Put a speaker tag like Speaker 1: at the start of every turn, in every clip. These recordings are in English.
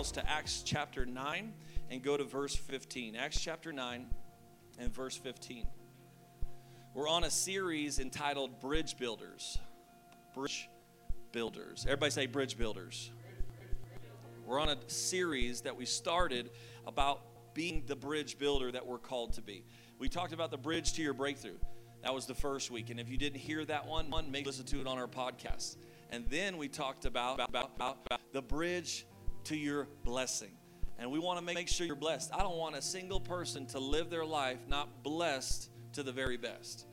Speaker 1: Bibles to Acts chapter 9 and go to verse 15. Acts chapter 9 and verse 15. We're on a series entitled Bridge Builders. Bridge Builders. Everybody say Bridge Builders. We're on a series that we started about being the bridge builder that we're called to be. We talked about the bridge to your breakthrough. That was the first week. And if you didn't hear that one, one make listen to it on our podcast. And then we talked about, about, about, about the bridge to your blessing. And we want to make sure you're blessed. I don't want a single person to live their life not blessed to the very best.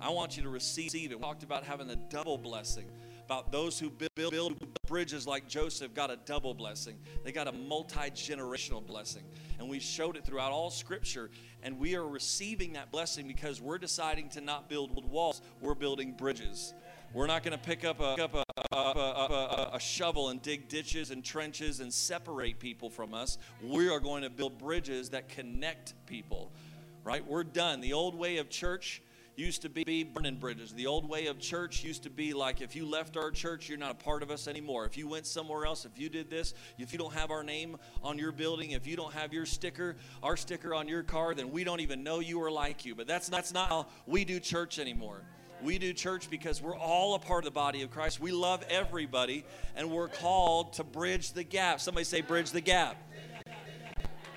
Speaker 1: I want you to receive it. We talked about having a double blessing. About those who build, build bridges like Joseph got a double blessing. They got a multi generational blessing. And we showed it throughout all scripture. And we are receiving that blessing because we're deciding to not build walls, we're building bridges. We're not going to pick up, a, up a, a, a, shovel and dig ditches and trenches and separate people from us. We are going to build bridges that connect people, right? We're done. The old way of church used to be burning bridges. The old way of church used to be like if you left our church, you're not a part of us anymore. If you went somewhere else, if you did this, if you don't have our name on your building, if you don't have your sticker, our sticker on your car, then we don't even know you or like you. But that's that's not how we do church anymore. We do church because we're all a part of the body of Christ. We love everybody, and we're called to bridge the gap. Somebody say, bridge the gap.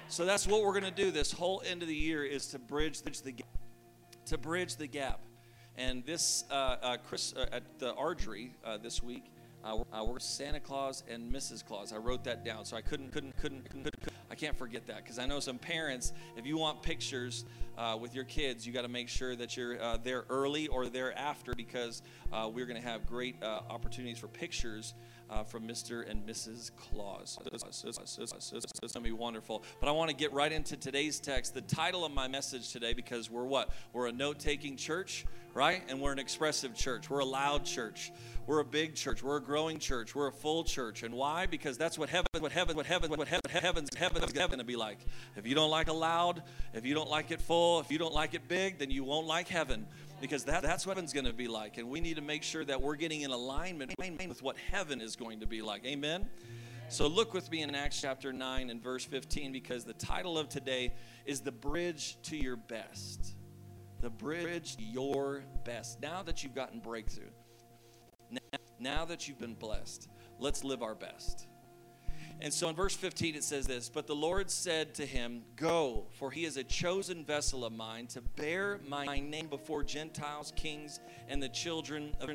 Speaker 1: So that's what we're going to do this whole end of the year is to bridge the gap. To bridge the gap. And this, uh, uh, Chris, uh, at the Ardrey uh, this week, uh, we're Santa Claus and Mrs. Claus. I wrote that down, so I couldn't, couldn't, couldn't, couldn't, I can't forget that because I know some parents, if you want pictures uh, with your kids, you got to make sure that you're uh, there early or there after because uh, we're going to have great uh, opportunities for pictures uh, from Mr. and Mrs. Claus. It's going to be wonderful. But I want to get right into today's text. The title of my message today, because we're what? We're a note taking church, right? And we're an expressive church. We're a loud church. We're a big church. We're a growing church. We're a full church. And why? Because that's what heaven, what heaven, what heaven, what heaven, heaven's, heaven's going to be like. If you don't like it loud, if you don't like it full, if you don't like it big, then you won't like heaven because that, that's what heaven's going to be like. And we need to make sure that we're getting in alignment with what heaven is going to be like. Amen? So look with me in Acts chapter 9 and verse 15 because the title of today is The Bridge to Your Best. The bridge to your best. Now that you've gotten breakthrough, now, now that you've been blessed, let's live our best. And so in verse 15 it says this But the Lord said to him, Go, for he is a chosen vessel of mine to bear my name before Gentiles, kings, and the children of,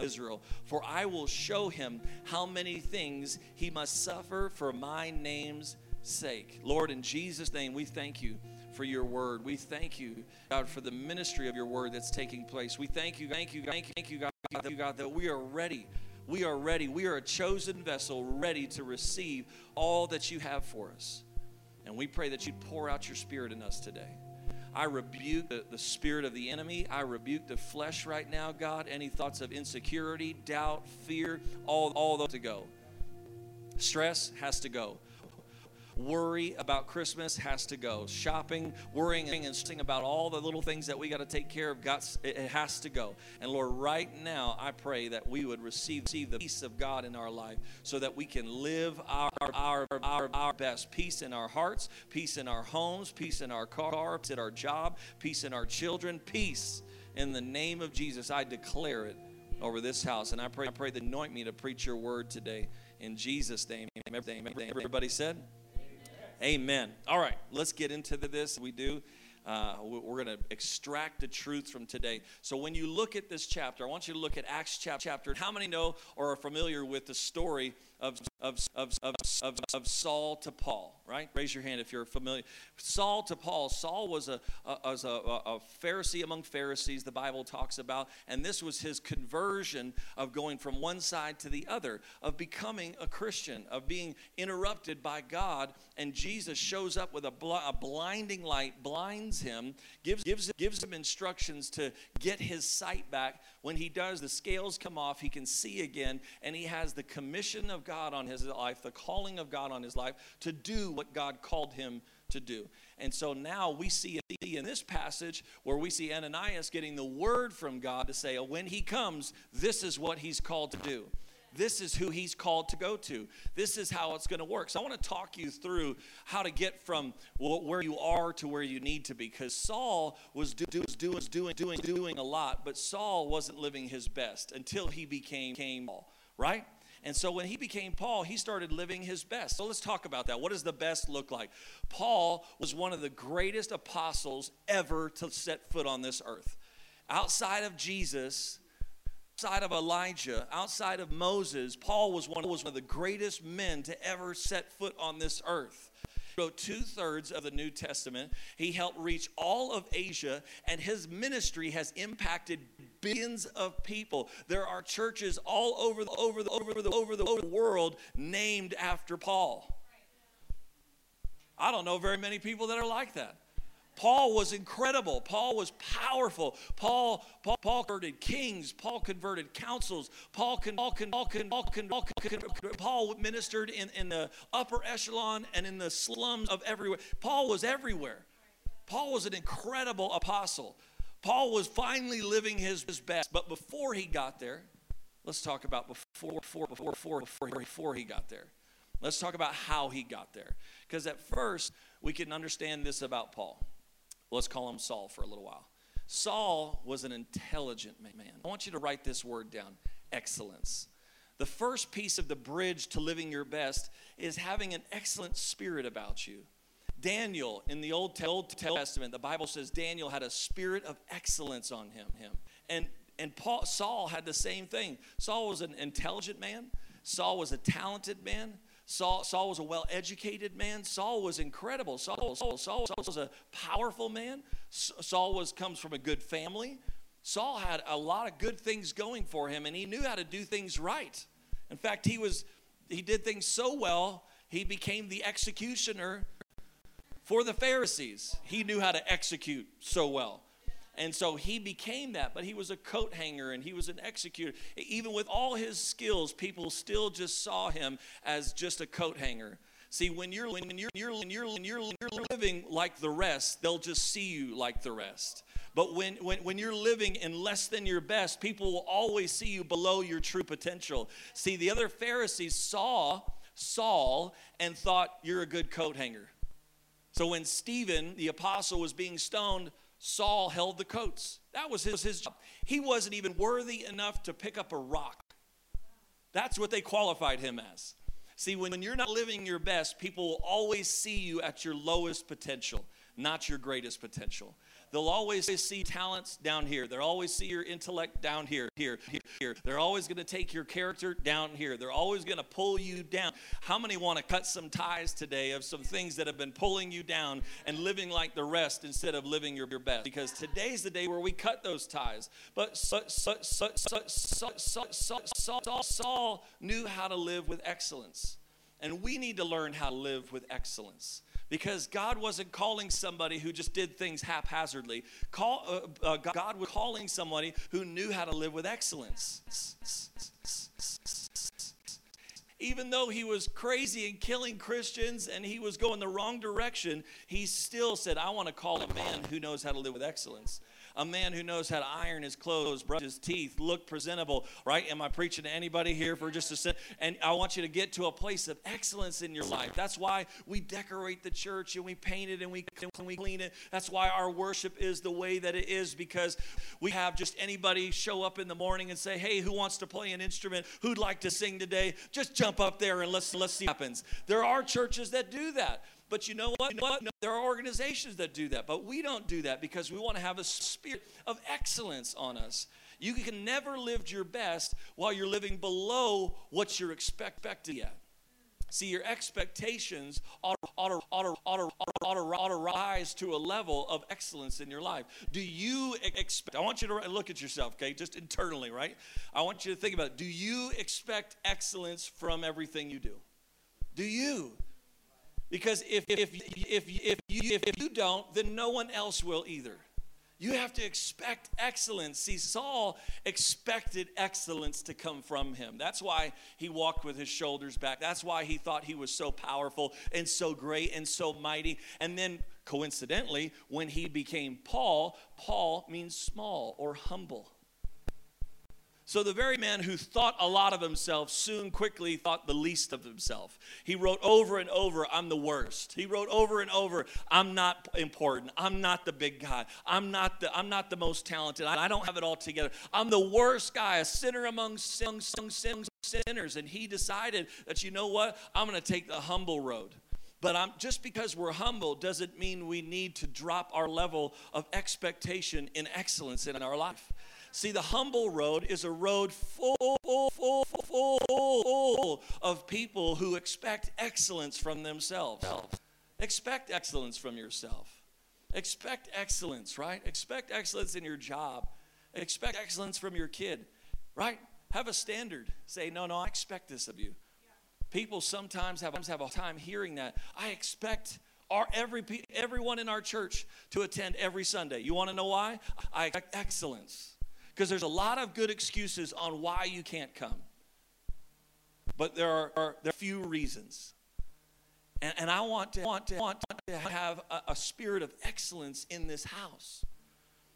Speaker 1: Israel. For I will show him how many things he must suffer for my name's sake. Lord, in Jesus' name, we thank you for your word. We thank you, God, for the ministry of your word that's taking place. We thank you, thank you, thank you, thank you, God, thank you, God that we are ready we are ready. We are a chosen vessel ready to receive all that you have for us. And we pray that you'd pour out your spirit in us today. I rebuke the, the spirit of the enemy. I rebuke the flesh right now, God. Any thoughts of insecurity, doubt, fear, all, all those to go. Stress has to go worry about Christmas has to go. Shopping, worrying, and stressing about all the little things that we got to take care of, got, it has to go. And Lord, right now, I pray that we would receive, receive the peace of God in our life so that we can live our, our, our, our best. Peace in our hearts, peace in our homes, peace in our car, peace in our job, peace in our children, peace in the name of Jesus. I declare it over this house. And I pray, I pray that anoint me to preach your word today. In Jesus' name, everybody said? Amen. All right, let's get into this. We do. Uh, we're going to extract the truth from today. So when you look at this chapter, I want you to look at Acts chapter. How many know or are familiar with the story of, of, of, of, of, of Saul to Paul, right? Raise your hand if you're familiar. Saul to Paul. Saul was a, a, was a, a Pharisee among Pharisees, the Bible talks about, and this was his conversion of going from one side to the other, of becoming a Christian, of being interrupted by God, and Jesus shows up with a, bl- a blinding light, blinds him, gives, gives, gives him instructions to get his sight back. When he does, the scales come off, he can see again, and he has the commission of God on his life, the calling of God on his life to do what God called him to do. And so now we see in this passage where we see Ananias getting the word from God to say, when he comes, this is what he's called to do. this is who he's called to go to. This is how it's going to work. So I want to talk you through how to get from where you are to where you need to be. Because Saul was, was doing, doing, doing, doing a lot, but Saul wasn't living his best until he became Paul, right? And so when he became Paul, he started living his best. So let's talk about that. What does the best look like? Paul was one of the greatest apostles ever to set foot on this earth. Outside of Jesus, outside of Elijah, outside of Moses, Paul was one, was one of the greatest men to ever set foot on this earth. Wrote two thirds of the New Testament. He helped reach all of Asia, and his ministry has impacted billions of people. There are churches all over the, over the, over the, over the, over the world named after Paul. I don't know very many people that are like that. Paul was incredible. Paul was powerful. Paul, Paul, Paul converted kings. Paul converted councils. Paul, Paul, Paul, Paul, Paul, Paul ministered in, in the upper echelon and in the slums of everywhere. Paul was everywhere. Paul was an incredible apostle. Paul was finally living his, his best. But before he got there, let's talk about before, before, before, before, before, before he got there. Let's talk about how he got there. Because at first, we can understand this about Paul. Let's call him Saul for a little while. Saul was an intelligent man. I want you to write this word down excellence. The first piece of the bridge to living your best is having an excellent spirit about you. Daniel in the Old, Testament, the Bible says Daniel had a spirit of excellence on him. him. And, and Paul, Saul had the same thing. Saul was an intelligent man, Saul was a talented man, Saul, Saul was a well educated man. Saul was incredible. Saul, Saul, Saul, Saul was a powerful man. Saul was, comes from a good family. Saul had a lot of good things going for him, and he knew how to do things right. In fact, he, was, he did things so well, he became the executioner for the Pharisees. He knew how to execute so well. And so he became that, but he was a coat hanger and he was an executor. Even with all his skills, people still just saw him as just a coat hanger. See, when you're when you're you're when you're when you're, you're living like the rest, they'll just see you like the rest. But when, when, when you're living in less than your best, people will always see you below your true potential. See, the other Pharisees saw Saul and thought, You're a good coat hanger. So when Stephen, the apostle, was being stoned, Saul held the coats. That was his, his job. He wasn't even worthy enough to pick up a rock. That's what they qualified him as. See, when you're not living your best, people will always see you at your lowest potential, not your greatest potential. They'll always see talents down here. They'll always see your intellect down here, here, here. They're always going to take your character down here. They're always going to pull you down. How many want to cut some ties today of some things that have been pulling you down and living like the rest instead of living your, your best? Because today's the day where we cut those ties. But Saul knew how to live with excellence. And we need to learn how to live with excellence because God wasn't calling somebody who just did things haphazardly. Call, uh, uh, God was calling somebody who knew how to live with excellence. Even though he was crazy and killing Christians and he was going the wrong direction, he still said, I want to call a man who knows how to live with excellence a man who knows how to iron his clothes, brush his teeth, look presentable, right? Am I preaching to anybody here for just a second? And I want you to get to a place of excellence in your life. That's why we decorate the church and we paint it and we, and we clean it. That's why our worship is the way that it is because we have just anybody show up in the morning and say, hey, who wants to play an instrument? Who'd like to sing today? Just jump up there and let's, let's see what happens. There are churches that do that. But you know what? You know what? No, there are organizations that do that, but we don't do that because we want to have a spirit of excellence on us. You can never live your best while you're living below what you're expected yet. See, your expectations ought, ought, ought, ought, ought, to rise to a level of excellence in your life. Do you expect, I want you to look at yourself, okay, just internally, right? I want you to think about it. Do you expect excellence from everything you do? Do you? Because if, if, if, if, you, if you don't, then no one else will either. You have to expect excellence. See, Saul expected excellence to come from him. That's why he walked with his shoulders back. That's why he thought he was so powerful and so great and so mighty. And then, coincidentally, when he became Paul, Paul means small or humble. So the very man who thought a lot of himself soon quickly thought the least of himself. He wrote over and over, I'm the worst. He wrote over and over, I'm not important. I'm not the big guy. I'm not the I'm not the most talented. I, don't have it all together. I'm the worst guy, a sinner among sinners. And he decided that you know what? I'm going to take the humble road. But I'm, just because we're humble doesn't mean we need to drop our level of expectation in excellence in our life. See, the humble road is a road full, full, full, full of people who expect excellence from themselves. Expect excellence from yourself. Expect excellence, right? Expect excellence in your job. Expect excellence from your kid, right? Have a standard. Say, no, no, I expect this of you. People sometimes have, have a time hearing that. I expect our every everyone in our church to attend every Sunday. You want to know why? I expect excellence because there's a lot of good excuses on why you can't come. But there are, there are few reasons. And, and I want to, want to, want to have a, a spirit of excellence in this house,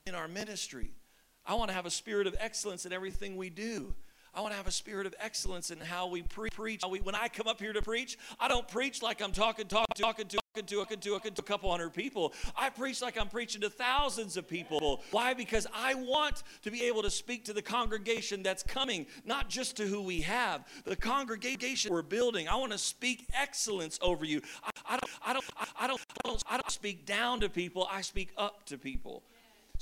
Speaker 1: in our ministry. I want to have a spirit of excellence in everything we do. I want to have a spirit of excellence in how we pre- preach. We, when I come up here to preach, I don't preach like I'm talking, talking, talking to, talking to, talking to, talking to a couple hundred people. I preach like I'm preaching to thousands of people. Why? Because I want to be able to speak to the congregation that's coming, not just to who we have, the congregation we're building. I want to speak excellence over you. I, I don't, I don't, I don't, I don't, I don't speak down to people. I speak up to people.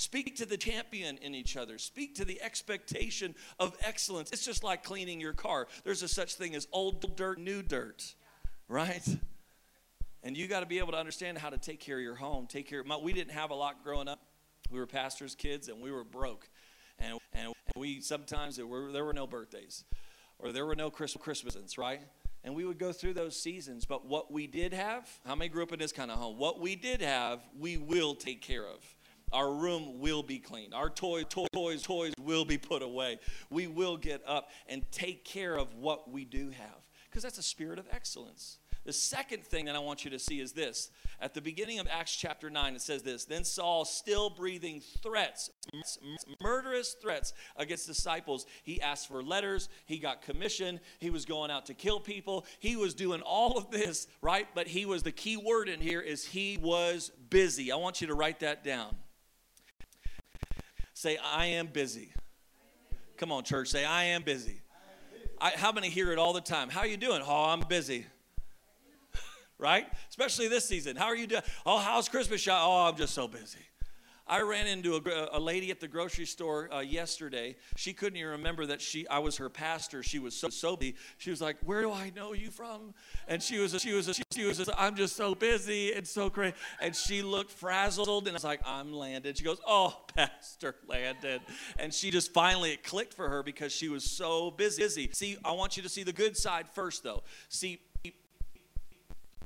Speaker 1: Speak to the champion in each other. Speak to the expectation of excellence. It's just like cleaning your car. There's a such thing as old dirt, new dirt, right? And you got to be able to understand how to take care of your home. Take care. Of, my, we didn't have a lot growing up. We were pastors' kids, and we were broke, and and we sometimes there were there were no birthdays, or there were no Christmas Christmases, right? And we would go through those seasons. But what we did have, how many grew up in this kind of home? What we did have, we will take care of. Our room will be clean. Our toy, toys, toys will be put away. We will get up and take care of what we do have because that's a spirit of excellence. The second thing that I want you to see is this. At the beginning of Acts chapter 9, it says this Then Saul, still breathing threats, murderous threats against disciples, he asked for letters. He got commission. He was going out to kill people. He was doing all of this, right? But he was the key word in here is he was busy. I want you to write that down. Say, I am busy. Come on, church. Say, I am busy. I, how many hear it all the time? How are you doing? Oh, I'm busy. right? Especially this season. How are you doing? Oh, how's Christmas? Oh, I'm just so busy. I ran into a, a lady at the grocery store uh, yesterday. She couldn't even remember that she I was her pastor. She was so so busy. She was like, "Where do I know you from?" And she was a, she was a, she was a, I'm just so busy and so crazy. And she looked frazzled, and I was like, "I'm Landon." She goes, "Oh, Pastor Landon," and she just finally it clicked for her because she was so busy. See, I want you to see the good side first, though. See.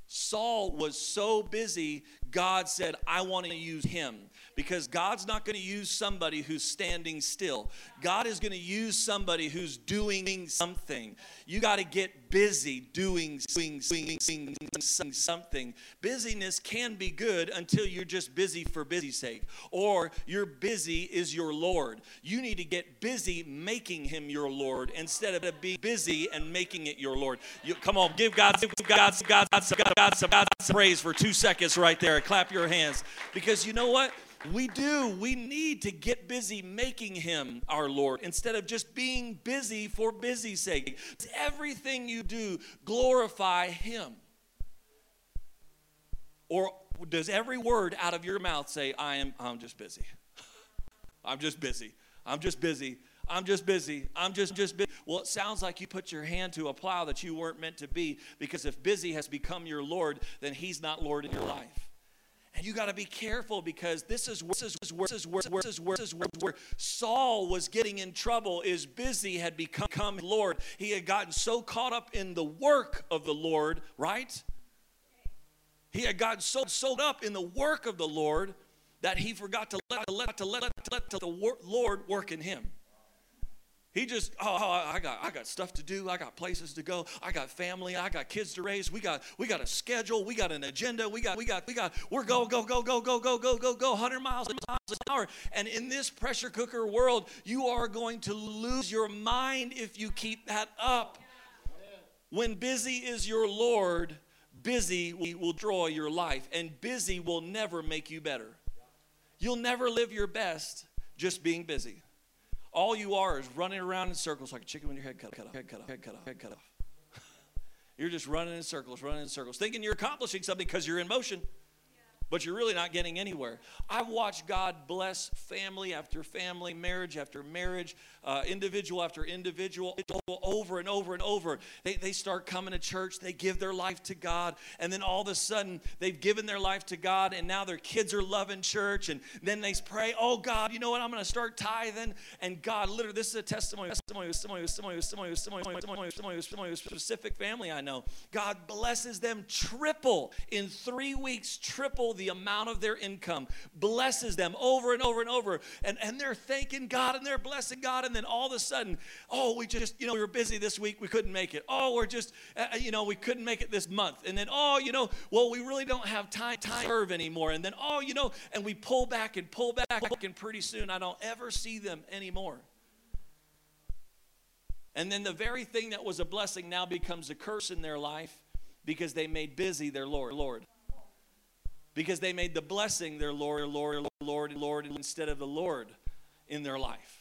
Speaker 1: Saul was so busy, God said, I want to use him because God's not going to use somebody who's standing still. God is going to use somebody who's doing something. You got to get busy doing, doing, doing, doing something. Busyness can be good until you're just busy for busy's sake, or you're busy is your Lord. You need to get busy making Him your Lord instead of being busy and making it your Lord. You, come on, give God, give God, God, God, God, God, God, God praise for two seconds right there. Clap your hands because you know what? We do. We need to get busy making him our Lord instead of just being busy for busy's sake. Everything you do glorify him. Or does every word out of your mouth say, I am I'm just busy. I'm just busy. I'm just busy. I'm just busy. I'm just just busy. Well, it sounds like you put your hand to a plow that you weren't meant to be because if busy has become your Lord, then he's not Lord in your life. And you got to be careful because this is where, Saul was getting in trouble, is busy, had become Lord. He had gotten so caught up in the work of the Lord, right? He had gotten so soaked up in the work of the Lord that he forgot to let, to let, to let, to let the Lord work in him. He just, oh, oh, I got, I got stuff to do. I got places to go. I got family. I got kids to raise. We got, we got a schedule. We got an agenda. We got, we got, we got. We're go, go, go, go, go, go, go, go, go, 100 miles an hour. And in this pressure cooker world, you are going to lose your mind if you keep that up. When busy is your Lord, busy will draw your life, and busy will never make you better. You'll never live your best just being busy. All you are is running around in circles like a chicken with your head cut, cut off, head cut off, head cut off, head cut off. you're just running in circles, running in circles, thinking you're accomplishing something because you're in motion but you're really not getting anywhere. I've watched God bless family after family, marriage after marriage, uh, individual after individual, over and over and over. They, they start coming to church, they give their life to God, and then all of a sudden they've given their life to God, and now their kids are loving church, and then they pray, Oh God, you know what? I'm going to start tithing. And God, literally, this is a testimony, testimony, testimony, testimony, testimony, testimony, testimony, testimony, testimony, a specific family I know. God blesses them triple in three weeks, triple the amount of their income, blesses them over and over and over. And, and they're thanking God and they're blessing God. And then all of a sudden, oh, we just, you know, we were busy this week, we couldn't make it. Oh, we're just, uh, you know, we couldn't make it this month. And then, oh, you know, well, we really don't have time to serve anymore. And then, oh, you know, and we pull back and pull back, and pretty soon I don't ever see them anymore. And then the very thing that was a blessing now becomes a curse in their life because they made busy their Lord. Lord because they made the blessing their Lord, Lord, Lord, Lord instead of the Lord in their life.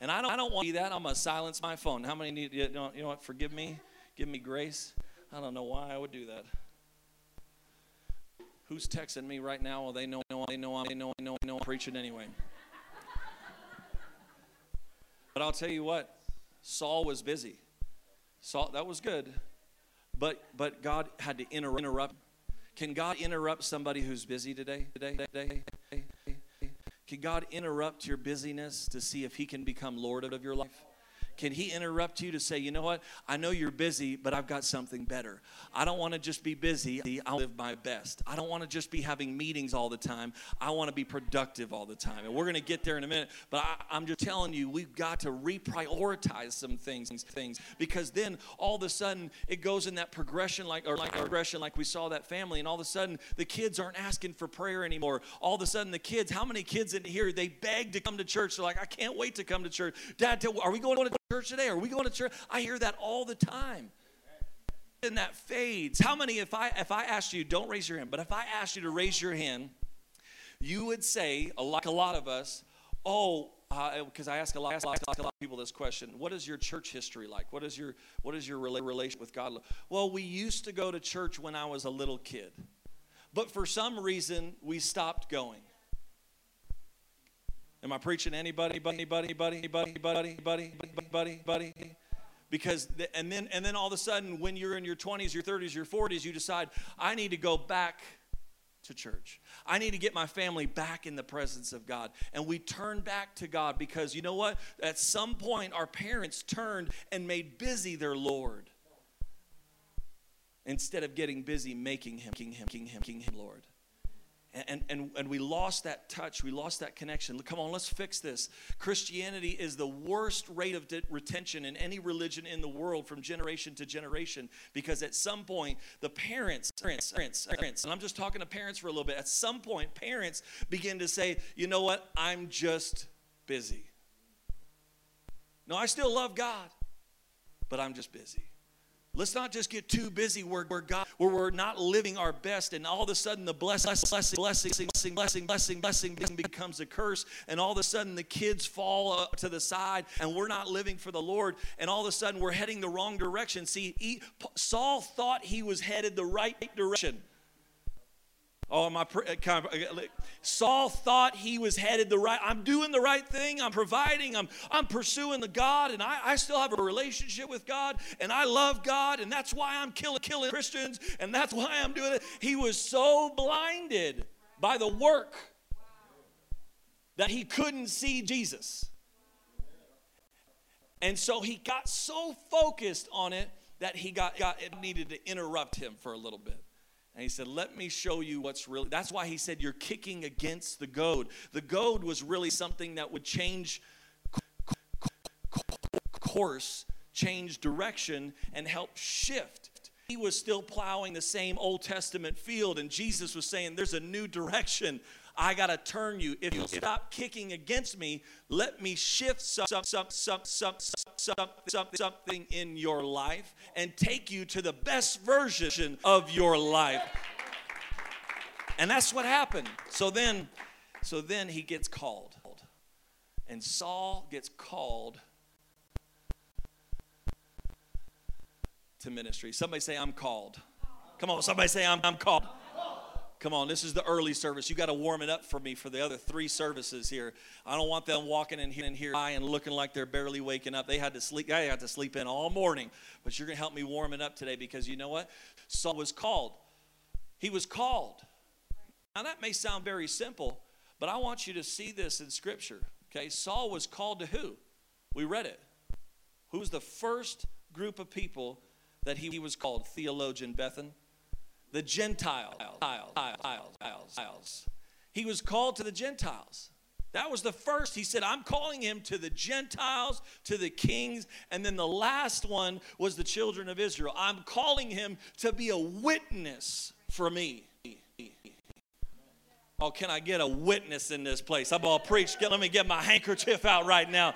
Speaker 1: And I don't, I don't want to be that. I'm going to silence my phone. How many need, you know, you know what, forgive me? Give me grace. I don't know why I would do that. Who's texting me right now? Well, they know, know, they know, they know, they know, they know I'm preaching anyway. But I'll tell you what, Saul was busy. Saul, that was good. But, but God had to interrupt can God interrupt somebody who's busy today? Today, today, Can God interrupt your busyness to see if He can become Lord of your life? Can He interrupt you to say, you know what? I know you're busy, but I've got something better. I don't want to just be busy. I live my best. I don't want to just be having meetings all the time. I want to be productive all the time. And we're going to get there in a minute. But I, am just telling you, we've got to reprioritize some things, things because then all of a sudden it goes in that progression, like or like progression, like we saw that family, and all of a sudden the kids aren't asking for prayer anymore. All of a sudden the kids, how many kids in here they beg to come to church? They're like, I can't wait to come to church. Dad, are we going to church today? Are we going to church? I hear that all the time. And that fades. How many, if I if I asked you, don't raise your hand, but if I asked you to raise your hand, you would say, like a lot of us, oh, because uh, I ask a lot, I ask a lot of people this question: What is your church history like? What is your what is your relation with God? Well, we used to go to church when I was a little kid, but for some reason we stopped going. Am I preaching anybody, buddy, buddy, anybody, anybody, anybody, anybody, anybody, anybody? Because and then and then all of a sudden, when you're in your 20s, your 30s, your 40s, you decide I need to go back to church. I need to get my family back in the presence of God. And we turn back to God because you know what? At some point, our parents turned and made busy their Lord instead of getting busy making him, king him, king him, king him, Lord and, and, and we lost that touch. We lost that connection. Come on, let's fix this. Christianity is the worst rate of de- retention in any religion in the world from generation to generation because at some point, the parents, parents, parents, parents, and I'm just talking to parents for a little bit, at some point, parents begin to say, you know what, I'm just busy. No, I still love God, but I'm just busy. Let's not just get too busy where, where God, where we're not living our best, and all of a sudden the blessing, blessing, blessing, blessing, blessing, blessing, blessing becomes a curse, and all of a sudden the kids fall uh, to the side, and we're not living for the Lord, and all of a sudden we're heading the wrong direction. See, he, Saul thought he was headed the right direction. Oh, my uh, uh, Saul thought he was headed the right. I'm doing the right thing. I'm providing. I'm I'm pursuing the God, and I, I still have a relationship with God, and I love God, and that's why I'm killing killing Christians, and that's why I'm doing it. He was so blinded by the work that he couldn't see Jesus, and so he got so focused on it that he got, got it needed to interrupt him for a little bit. And he said, Let me show you what's really. That's why he said, You're kicking against the goad. The goad was really something that would change course, change direction, and help shift. He was still plowing the same Old Testament field, and Jesus was saying, There's a new direction. I got to turn you. If you stop kicking against me, let me shift some, some, some, some, some, some, some, something in your life and take you to the best version of your life. And that's what happened. So then, so then he gets called. And Saul gets called to ministry. Somebody say, I'm called. Come on, somebody say, I'm, I'm called. Come on, this is the early service. You got to warm it up for me for the other three services here. I don't want them walking in here and here and looking like they're barely waking up. They had to sleep. I had to sleep in all morning, but you're to help me warm it up today because you know what? Saul was called. He was called. Now that may sound very simple, but I want you to see this in Scripture. Okay, Saul was called to who? We read it. Who was the first group of people that he was called? Theologian Bethan the Gentiles. He was called to the Gentiles. That was the first. He said, I'm calling him to the Gentiles, to the kings. And then the last one was the children of Israel. I'm calling him to be a witness for me. Oh, can I get a witness in this place? I'm all preached. Let me get my handkerchief out right now.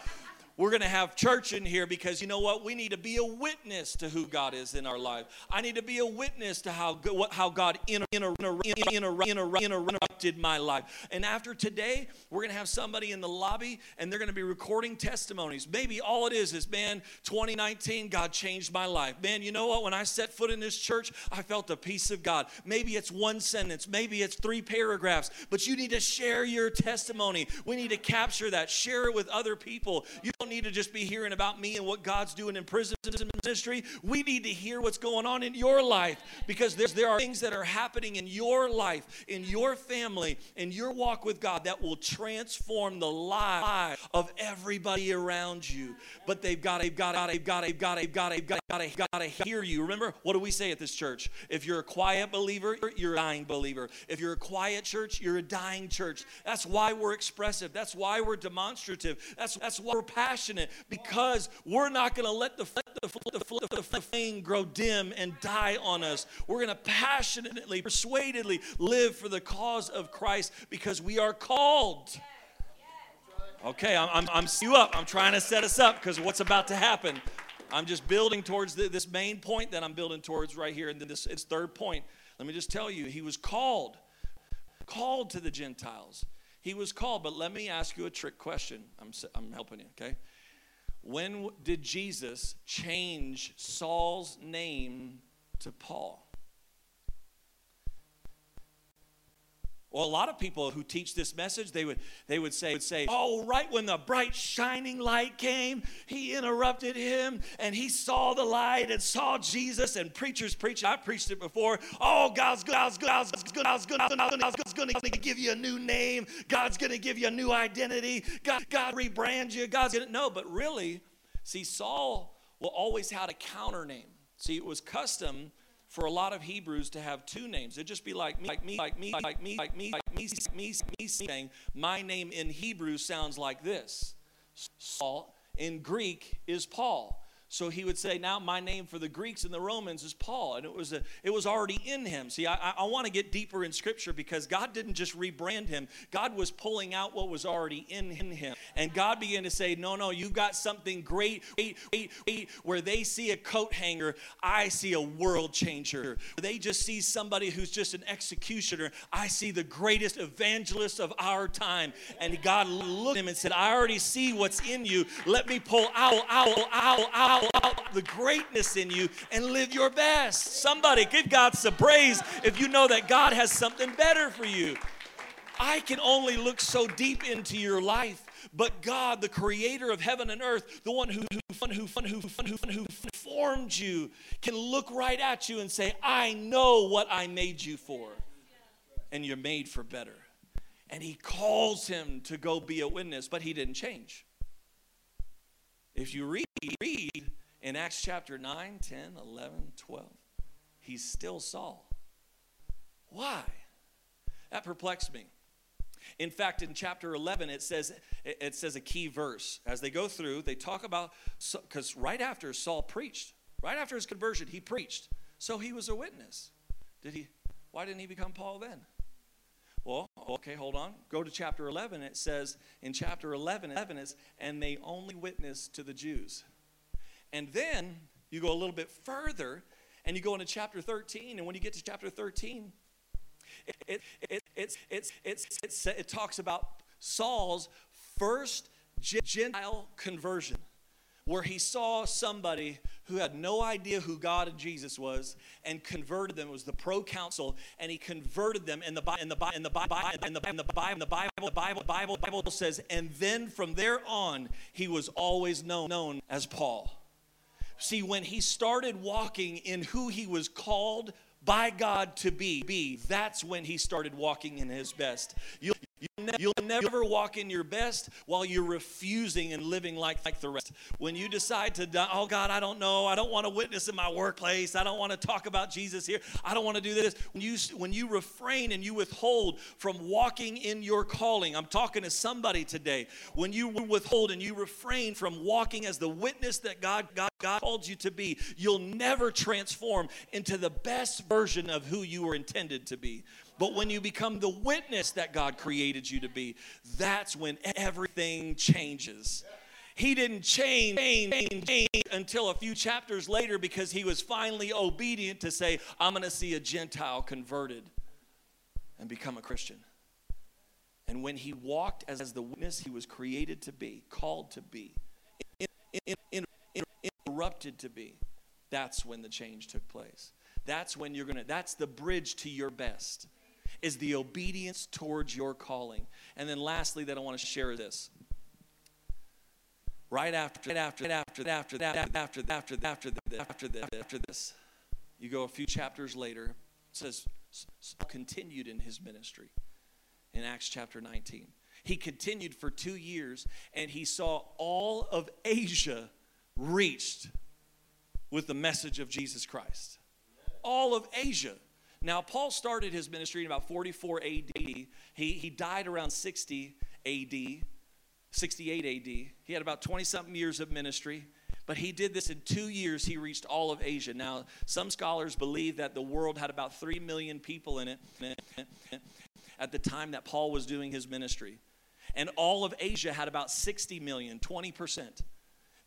Speaker 1: We're going to have church in here because you know what? We need to be a witness to who God is in our life. I need to be a witness to how, how God inter, interrupted my life. And after today, we're going to have somebody in the lobby and they're going to be recording testimonies. Maybe all it is is, man, 2019, God changed my life. Man, you know what? When I set foot in this church, I felt the peace of God. Maybe it's one sentence, maybe it's three paragraphs, but you need to share your testimony. We need to capture that, share it with other people. You don't need to just be hearing about me and what God's doing in prison ministry. We need to hear what's going on in your life because there are things that are happening in your life, in your family, in your walk with God that will transform the life of everybody around you. But they've got, they've got, they've got, they've got, they've got, they've got, they've got to hear you. Remember, what do we say at this church? If you're a quiet believer, you're a dying believer. If you're a quiet church, you're a dying church. That's why we're expressive. That's why we're demonstrative. That's, that's why we're passionate passionate because we're not going to let the, the, the, the, flame grow dim and die on us. We're going to passionately, persuadedly live for the cause of Christ because we are called. Okay, I'm, I'm, I'm you up. I'm trying to set us up because what's about to happen. I'm just building towards the, this main point that I'm building towards right here. And then this it's third point. Let me just tell you, he was called, called to the Gentiles. He was called, but let me ask you a trick question. I'm, I'm helping you, okay? When did Jesus change Saul's name to Paul? Well, a lot of people who teach this message, they would they would say would say, "Oh, right when the bright shining light came, he interrupted him and he saw the light and saw Jesus." And preachers preach. I preached it before. Oh, God's good. God's good. God's good. God's good. God's good, God's to give you a new name. God's to give you a new identity. God, God rebrand you. God's to no, but really, see, Saul will always had a counter name. See, it was custom for a lot of Hebrews to have two names. It'd just be like me, like me, like me, like me, like me, like me, me, me, saying, my name in Hebrew sounds like this. Saul in Greek is Paul. So he would say, now my name for the Greeks and the Romans is Paul. And it was, a, it was already in him. See, I, I want to get deeper in Scripture because God didn't just rebrand him. God was pulling out what was already in him. And God began to say, no, no, you've got something great. Wait, wait, wait. Where they see a coat hanger, I see a world changer. Where they just see somebody who's just an executioner, I see the greatest evangelist of our time. And God looked at him and said, I already see what's in you. Let me pull out, out, out, out out the greatness in you and live your best. Somebody give God some praise if you know that God has something better for you. I can only look so deep into your life, but God, the creator of heaven and earth, the one who who who who who, who formed you, can look right at you and say, "I know what I made you for." And you're made for better. And he calls him to go be a witness, but he didn't change. If you read, read in Acts chapter 9, 10, 11, 12, he's still Saul. Why? That perplexed me. In fact, in chapter 11, it says it says a key verse. As they go through, they talk about because right after Saul preached, right after his conversion, he preached. So he was a witness. Did he? Why didn't he become Paul then? Okay, hold on. Go to chapter 11. It says in chapter 11, 11 is, and they only witness to the Jews. And then you go a little bit further and you go into chapter 13. And when you get to chapter 13, it, it, it, it's, it's, it talks about Saul's first Gentile conversion, where he saw somebody who had no idea who God and Jesus was and converted them. It was the proconsul, and he converted them. And the the and the Bible the and the Bible the Bible the Bible Bible Bible says, and then from there on, he was always known known as Paul. See, when he started walking in who he was called by God to be, be that's when he started walking in his best. You'll, You'll never walk in your best while you're refusing and living like, like the rest. When you decide to, die, oh God, I don't know, I don't want to witness in my workplace, I don't want to talk about Jesus here, I don't want to do this. When you, when you refrain and you withhold from walking in your calling, I'm talking to somebody today. When you withhold and you refrain from walking as the witness that God, God, God called you to be, you'll never transform into the best version of who you were intended to be. But when you become the witness that God created you to be, that's when everything changes. He didn't change, change, change, until a few chapters later because he was finally obedient to say, I'm going to see a Gentile converted and become a Christian. And when he walked as the witness he was created to be, called to be, in, in, in, interrupted to be, that's when the change took place. That's when you're going to, that's the bridge to your best is the obedience towards your calling. And then lastly, that I want to share is this. Right after, right after, right after, after that, after, after, after, after, after, after this, you go a few chapters later. It says continued in his ministry in Acts chapter 19. He continued for two years, and he saw all of Asia reached with the message of Jesus Christ. All of Asia. Now, Paul started his ministry in about 44 AD. He, he died around 60 AD, 68 AD. He had about 20 something years of ministry. But he did this in two years. He reached all of Asia. Now, some scholars believe that the world had about 3 million people in it at the time that Paul was doing his ministry. And all of Asia had about 60 million, 20%.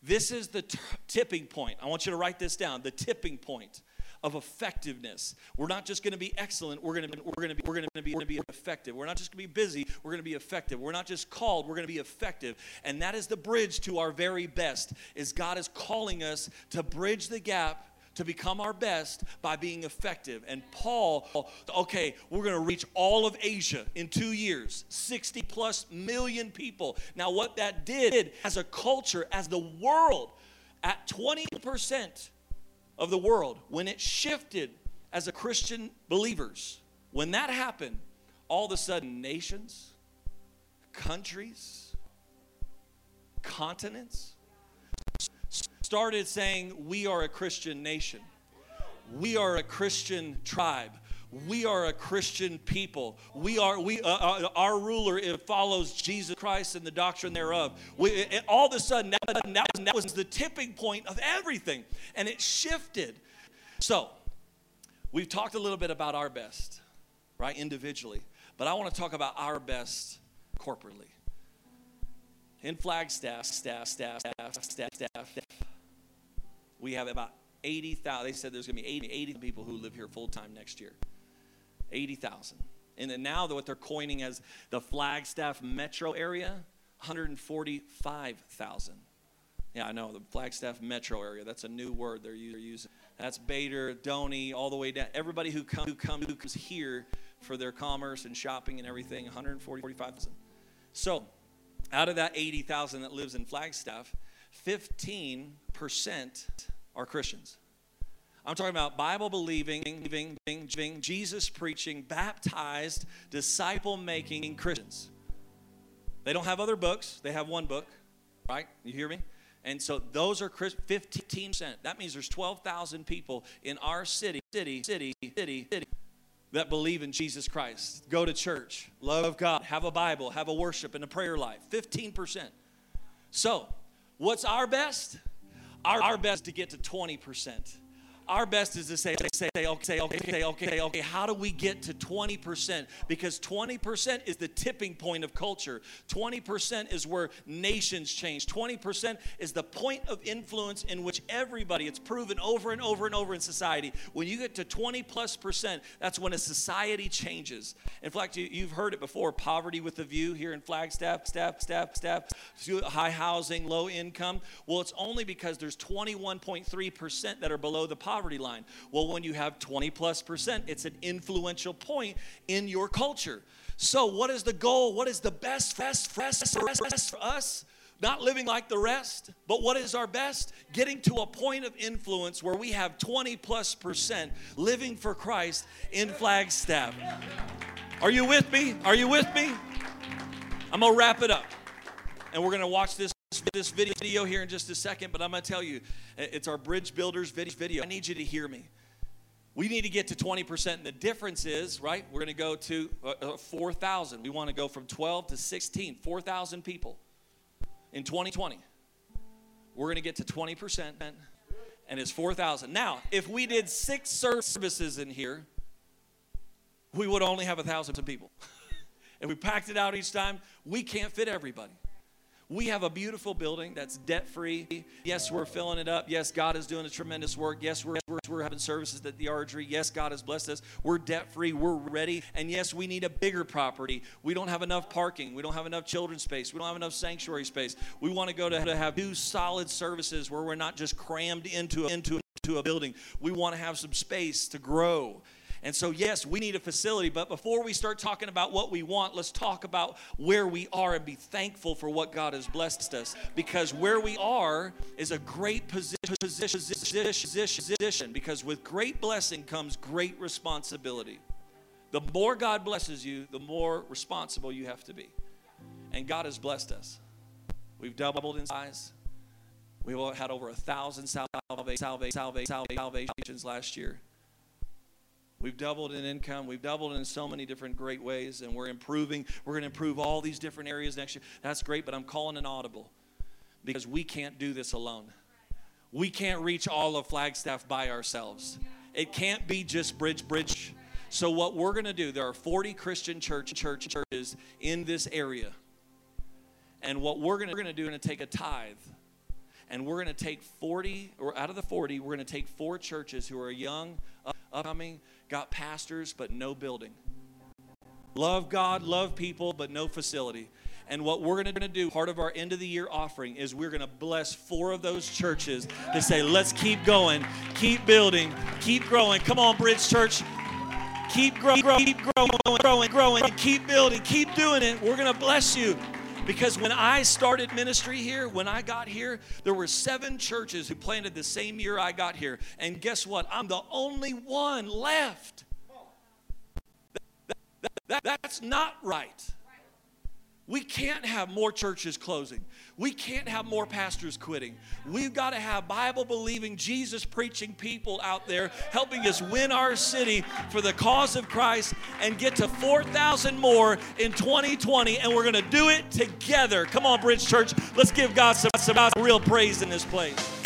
Speaker 1: This is the t- tipping point. I want you to write this down the tipping point of effectiveness. We're not just going to be excellent, we're going to we're going to be we're going to be, be effective. We're not just going to be busy, we're going to be effective. We're not just called, we're going to be effective. And that is the bridge to our very best. Is God is calling us to bridge the gap to become our best by being effective. And Paul, okay, we're going to reach all of Asia in two years 60 plus million people. Now, what that did as a culture, as the world, at 20% of the world, when it shifted as a Christian believers, when that happened, all of a sudden nations, countries, continents started saying, We are a Christian nation. We are a Christian tribe we are a Christian people. We are we uh, uh, our ruler follows Jesus Christ and the doctrine thereof. We, all of a sudden that, that, was, that was the tipping point of everything, and it shifted. So we've talked a little bit about our best, right, individually, but I want to talk about our best corporately. In Flagstaff, staff, staff, staff, staff, staff, we have about 80,000. They said there's going to be 80, 80 people who live here full time next year. 80,000. And then now what they're coining as the Flagstaff metro area, 145,000. Yeah, I know, the Flagstaff metro area. That's a new word they're using. That's Bader, Doney, all the way down. Everybody who, come, who, come, who comes here for their commerce and shopping and everything, 145,000. So, out of that 80,000 that lives in Flagstaff, 15% are Christians. I'm talking about Bible believing, Jesus preaching, baptized, disciple making Christians. They don't have other books, they have one book, right? You hear me? And so those are 15%. That means there's 12,000 people in our city, city, city, city, city that believe in Jesus Christ, go to church, love God, have a Bible, have a worship and a prayer life. 15%. So, what's our best? Our, our best to get to 20% our best is to say, say, say, okay, okay, okay, okay, how do we get to 20%? Because 20% is the tipping point of culture. 20% is where nations change. 20% is the point of influence in which everybody, it's proven over and over and over in society. When you get to 20 plus percent, that's when a society changes. In fact, you, have heard it before poverty with a view here in Flagstaff, staff, staff, staff, high housing, low income. Well, it's only because there's 21.3% that are below the poverty poverty line. Well, when you have 20 plus percent, it's an influential point in your culture. So, what is the goal? What is the best, best, best, best for us? Not living like the rest, but what is our best? Getting to a point of influence where we have 20 plus percent living for Christ in Flagstaff. Are you with me? Are you with me? I'm gonna wrap it up. And we're gonna watch this this video here in just a second, but I'm going to tell you, it's our Bridge Builders video. I need you to hear me. We need to get to 20%. And the difference is, right, we're going to go to uh, uh 4,000. We want to go from 12 to 16, 4,000 people in 2020. We're going to get to 20%, and it's 4,000. Now, if we did six services in here, we would only have a 1,000 people. if we packed it out each time, we can't fit everybody. We have a beautiful building that's debt free. Yes, we're filling it up. Yes, God is doing a tremendous work. Yes, we're, we're, having services at the archery. Yes, God has blessed us. We're debt free. We're ready. And yes, we need a bigger property. We don't have enough parking. We don't have enough children's space. We don't have enough sanctuary space. We want to go to, to have two solid services where we're not just crammed into, into, into a building. We want to have some space to grow and so, yes, we need a facility, but before we start talking about what we want, let's talk about where we are and be thankful for what God has blessed us. Because where we are is a great position, position, position because with great blessing comes great responsibility. The more God blesses you, the more responsible you have to be. And God has blessed us. We've doubled in size. We've had over a thousand salvations last year. We've doubled in income. We've doubled in so many different great ways, and we're improving. We're going to improve all these different areas next year. That's great, but I'm calling an audible because we can't do this alone. We can't reach all of Flagstaff by ourselves. It can't be just Bridge Bridge. So what we're going to do, there are 40 Christian church, church churches in this area. And what we're going to, we're going to do, we're going to take a tithe and we're going to take 40 or out of the 40 we're going to take four churches who are young upcoming got pastors but no building. Love God, love people, but no facility. And what we're going to do, part of our end of the year offering, is we're going to bless four of those churches to say, let's keep going, keep building, keep growing. Come on, Bridge Church. Keep growing, keep growing, growing, growing, keep building, keep doing it. We're going to bless you. Because when I started ministry here, when I got here, there were seven churches who planted the same year I got here. And guess what? I'm the only one left. That, that, that, that's not right. We can't have more churches closing. We can't have more pastors quitting. We've got to have Bible believing, Jesus preaching people out there helping us win our city for the cause of Christ and get to 4,000 more in 2020. And we're going to do it together. Come on, Bridge Church. Let's give God some, some real praise in this place.